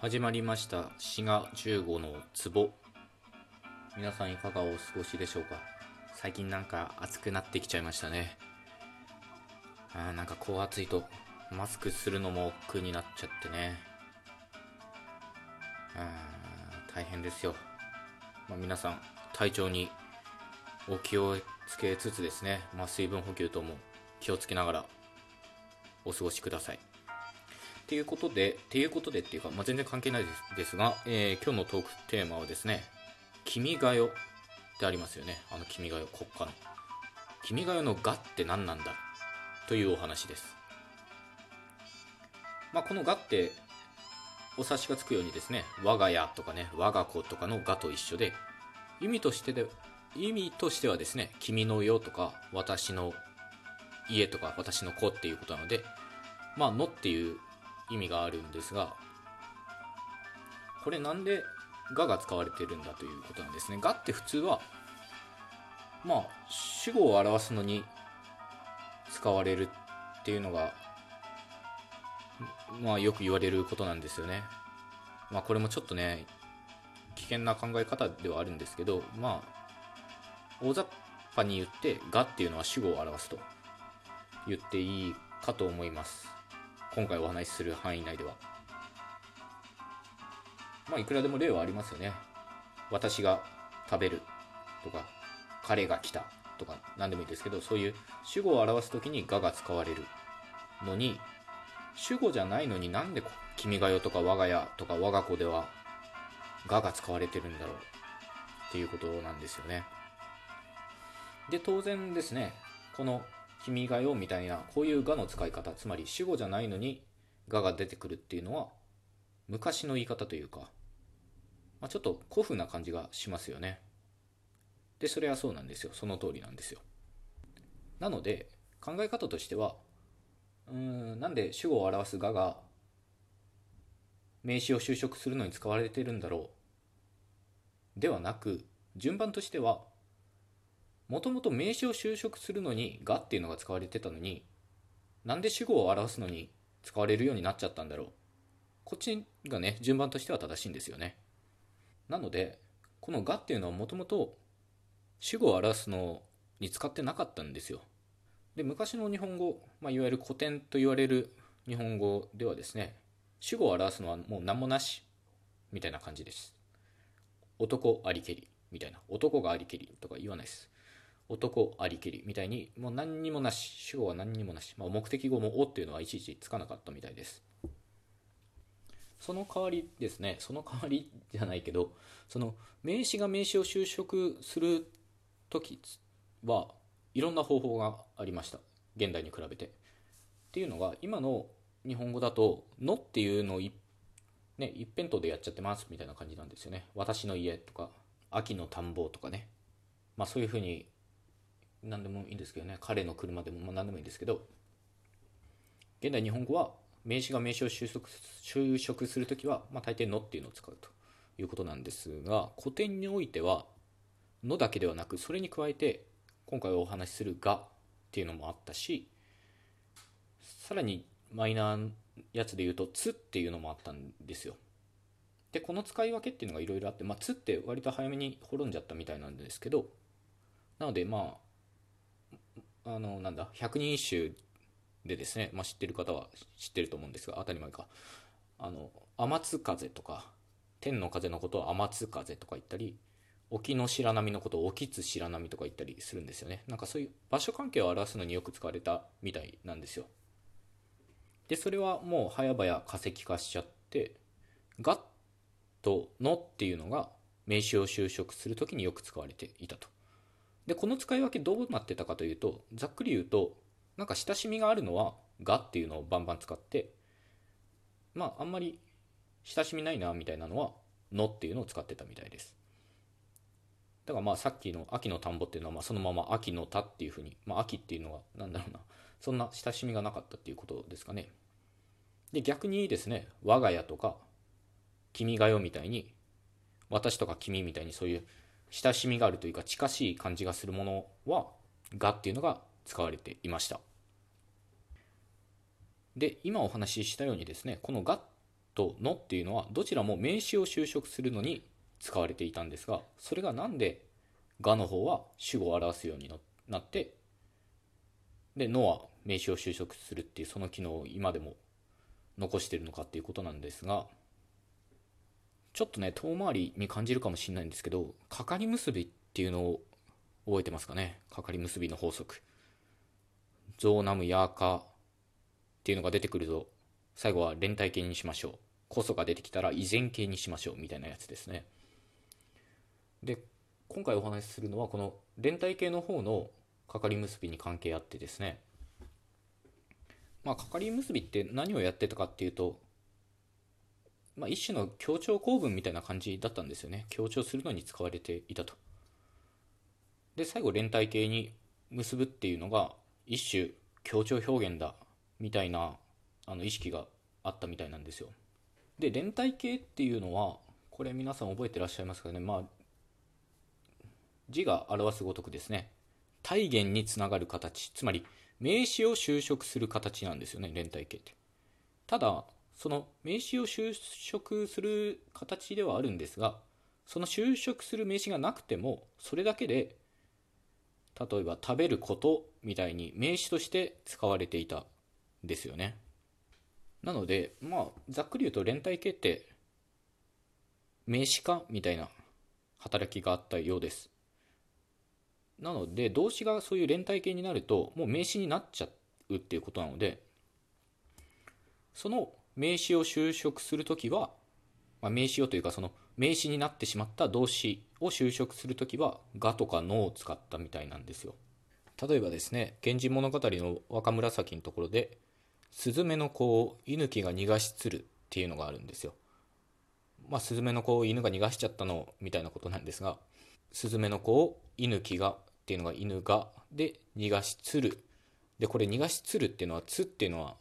始まりました。滋賀15の壺。皆さんいかがお過ごしでしょうか？最近なんか暑くなってきちゃいましたね。あーなんかこう暑いとマスクするのも億劫になっちゃってね。あー大変ですよ、まあ、皆さん体調にお気をつけつつですね、まあ、水分補給等も気をつけながらお過ごしください。っていうことで、っていうことでっていうか、まあ、全然関係ないですですが、えー今日のトークテーマはですね、君が代ってありますよね。あの君が代、国家の。君が代のがって何なんだ？というお話です。まあ、このがって、お察しがつくようにですね、我が家とかね、我が子とかのがと一緒で、意味としてで、意味としてはですね、君の世とか、私の家とか、私の子っていうことなので、まあ、のっていう意味があるんですがこれなんで「が」が使われてるんだということなんですね「が」って普通はまあ主語を表すのに使われるっていうのがまあよく言われることなんですよね。まあこれもちょっとね危険な考え方ではあるんですけどまあ大雑把に言って「が」っていうのは主語を表すと言っていいかと思います。今回お話しする範囲内では。まあいくらでも例はありますよね。私が食べるとか彼が来たとか何でもいいですけどそういう主語を表す時に「が」が使われるのに主語じゃないのになんで「君が代」とか「我が家」とか「我が子」では「が」が使われてるんだろうっていうことなんですよね。で当然ですねこの君が代みたいなこういうがの使い方つまり主語じゃないのにがが出てくるっていうのは昔の言い方というか、まあ、ちょっと古風な感じがしますよね。でそれはそうなんですよ。その通りなんですよ。なので考え方としてはうーんなんで主語を表すがが名詞を修飾するのに使われてるんだろう？ではなく順番としてはもともと名詞を修飾するのに「が」っていうのが使われてたのになんで主語を表すのに使われるようになっちゃったんだろう。こっちがね順番としては正しいんですよね。なのでこの「が」っていうのはもともと主語を表すのに使ってなかったんですよ。で昔の日本語、まあ、いわゆる古典と言われる日本語ではですね主語を表すのはもう何もなしみたいな感じです。男ありけりみたいな男がありけりとか言わないです。男ありけりみたいにもう何にもなし主語は何にもなし、まあ、目的語も「お」っていうのはいちいちつかなかったみたいです。その代わりですねその代わりじゃないけどその名詞が名詞を修飾する時はいろんな方法がありました。現代に比べて。っていうのが今の日本語だと「の」っていうのを一,、ね、一辺倒でやっちゃってますみたいな感じなんですよね。私の家とか秋の田んぼとかね。まあそういうふうに何でもいいんですけどね。彼の車でもまあ何でもいいんですけど。現代日本語は名詞が名詞を修飾修飾するときは、まあ、大抵「の」っていうのを使うということなんですが古典においては「の」だけではなくそれに加えて今回お話しする「が」っていうのもあったしさらにマイナーやつで言うと「つ」っていうのもあったんですよ。でこの使い分けっていうのがいろいろあって「まあ、つ」って割と早めに滅んじゃったみたいなんですけどなのでまああのなんだ百人一首でですね、まあ、知ってる方は知ってると思うんですが当たり前か。あの天津風とか天の風のことを天津風とか言ったり沖の白波のことを沖津白波とか言ったりするんですよね。なんかそういう場所関係を表すのによく使われたみたいなんですよ。でそれはもう早々化石化しちゃって「が」と「の」っていうのが名詞を修飾するときによく使われていたと。でこの使い分けどうなってたかというとざっくり言うとなんか親しみがあるのは「が」っていうのをバンバン使ってまああんまり親しみないなみたいなのは「の」っていうのを使ってたみたいです。だからまあさっきの秋の田んぼっていうのはまあそのまま秋の田っていうふうに、まあ、秋っていうのはなんだろうなそんな親しみがなかったっていうことですかね。で逆にですね我が家とか君が代みたいに私とか君みたいにそういう親しみがあるというか近しい感じがするものは「が」っていうのが使われていました。で今お話ししたようにですねこの「が」とのっていうのはどちらも名詞を修飾するのに使われていたんですがそれがなんでがの方は主語を表すようになってでのは名詞を修飾するっていうその機能を今でも残してるのかっていうことなんですがちょっとね遠回りに感じるかもしれないんですけどかかり結びっていうのを覚えてますかね？かかり結びの法則。ゾーナムヤーカっていうのが出てくると最後は連帯形にしましょう。こそが出てきたら依然形にしましょうみたいなやつですね。で今回お話しするのはこの連帯形の方のかかり結びに関係あってですね。まあかかり結びって何をやってたかっていうとまあ、一種の協調構文みたいな感じだったんですよね。強調するのに使われていたと。で最後連帯形に結ぶっていうのが一種強調表現だみたいなあの意識があったみたいなんですよ。で連帯形っていうのはこれ皆さん覚えてらっしゃいますかね。まあ字が表すごとくですね体言につながる形。つまり名詞を修飾する形なんですよね連帯形って。ただその名詞を修飾する形ではあるんですがその修飾する名詞がなくてもそれだけで例えば食べることみたいに名詞として使われていたんですよね。なのでまあざっくり言うと連帯形って名詞化みたいな働きがあったようです。なので動詞がそういう連帯形になるともう名詞になっちゃうっていうことなのでその名詞を修飾するときは、まあ、名詞をというかその名詞になってしまった動詞を修飾するときはがとかのを使ったみたいなんですよ。例えばですね「源氏物語」の若紫のところで「スズメの子を犬木が逃がしつる」っていうのがあるんですよ。まあスズメの子を犬が逃がしちゃったのみたいなことなんですがスズメの子を犬木がっていうのが犬がで逃がしつる。でこれ逃がしつるっていうのは「つ」っていうのは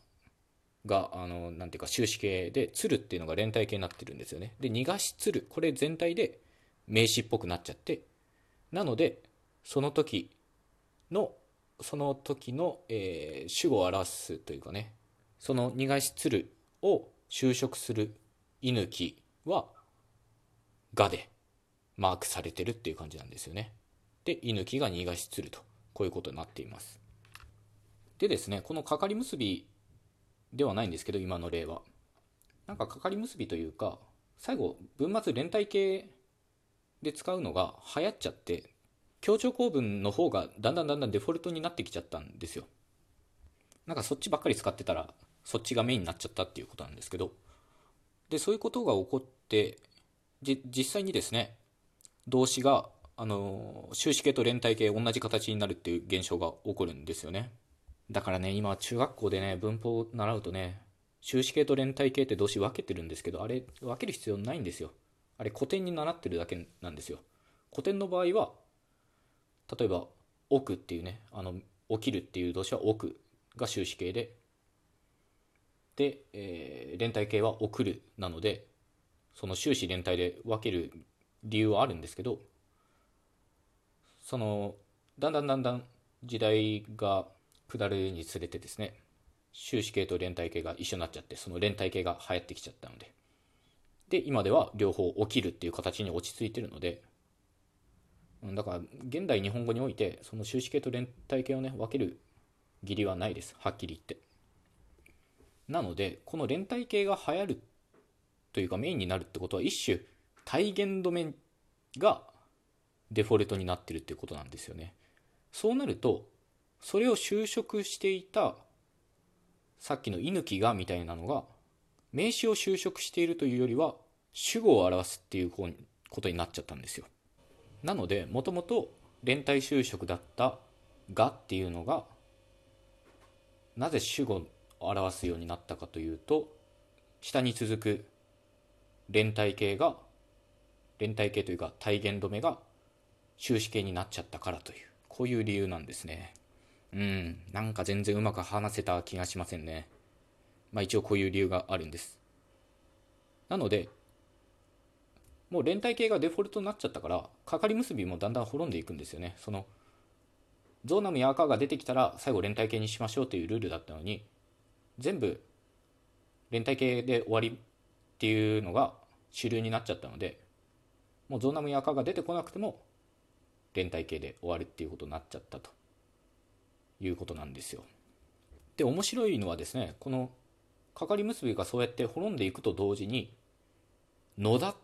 が、あの、なんていうか、終止形で、鶴っていうのが連帯形になってるんですよね。で、逃がし鶴、これ全体で名詞っぽくなっちゃって、なので、その時の、その時の、えー、主語を表すというかね、その逃がし鶴を就職する犬木は、がでマークされてるっていう感じなんですよね。で、犬木が逃がし鶴と、こういうことになっています。でですね、このかかり結びではないんですけど今の例は。なんかかかり結びというか最後文末連帯形で使うのが流行っちゃって強調構文の方がだんだんだんだんデフォルトになってきちゃったんですよ。なんかそっちばっかり使ってたらそっちがメインになっちゃったっていうことなんですけど。でそういうことが起こって実際にですね動詞があの終止形と連帯形同じ形になるっていう現象が起こるんですよね。だからね、今中学校でね、文法を習うとね、終止形と連帯形って動詞分けてるんですけど、あれ分ける必要ないんですよ。あれ古典に習ってるだけなんですよ。古典の場合は、例えば、奥っていうね、あの、起きるっていう動詞は奥が終止形で、で、えー、連帯形は送るなので、その終始連帯で分ける理由はあるんですけど、その、だんだんだんだん時代が下るにつれてですね終止形と連帯形が一緒になっちゃってその連帯形が流行ってきちゃったので。で今では両方起きるっていう形に落ち着いてるのでだから現代日本語においてその終止形と連帯形をね分ける義理はないですはっきり言って。なのでこの連帯形が流行るというかメインになるってことは一種体現止めがデフォルトになってるっていうことなんですよね。そうなるとそれを就職していたさっきの犬木がみたいなのが名詞を就職しているというよりは主語を表すっていうことになっちゃったんですよ。なのでもともと連帯就職だった「が」っていうのがなぜ主語を表すようになったかというと下に続く連帯形が連帯形というか体現止めが終止形になっちゃったからというこういう理由なんですね。うん、なんか全然うまく話せた気がしませんね。まあ一応こういう理由があるんです。なので、もう連帯形がデフォルトになっちゃったから、かかり結びもだんだん滅んでいくんですよね。その、ゾーナムや赤が出てきたら最後連帯形にしましょうというルールだったのに、全部連帯形で終わりっていうのが主流になっちゃったのでもうゾーナムやカが出てこなくても連帯形で終わるっていうことになっちゃったということなんですよで面白いのはですねこのかかり結びがそうやって滅んでいくと同時に野田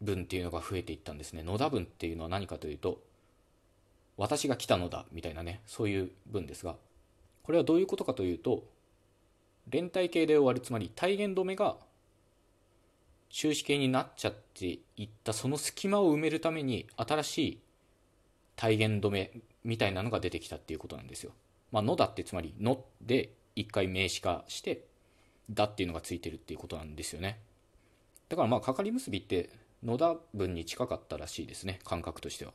文っていうのが増えていったんですね野田文っていうのは何かというと私が来たのだみたいなねそういう文ですがこれはどういうことかというと連帯形で終わるつまり体言止めが終止形になっちゃっていったその隙間を埋めるために新しい体言止めみたいなのが出てきたっていうことなんですよ。まあ、のだってつまりので一回名詞化してだっていうのがついてるっていうことなんですよね。だからまあかかり結びって野田文に近かったらしいですね感覚としては。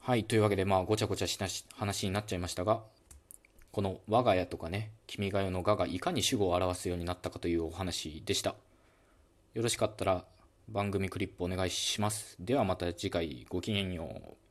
はいというわけでまあごちゃごちゃした話になっちゃいましたがこの我が家とかね君が代のががいかに主語を表すようになったかというお話でした。よろしかったら番組クリップお願いします。ではまた次回ごきげんよう。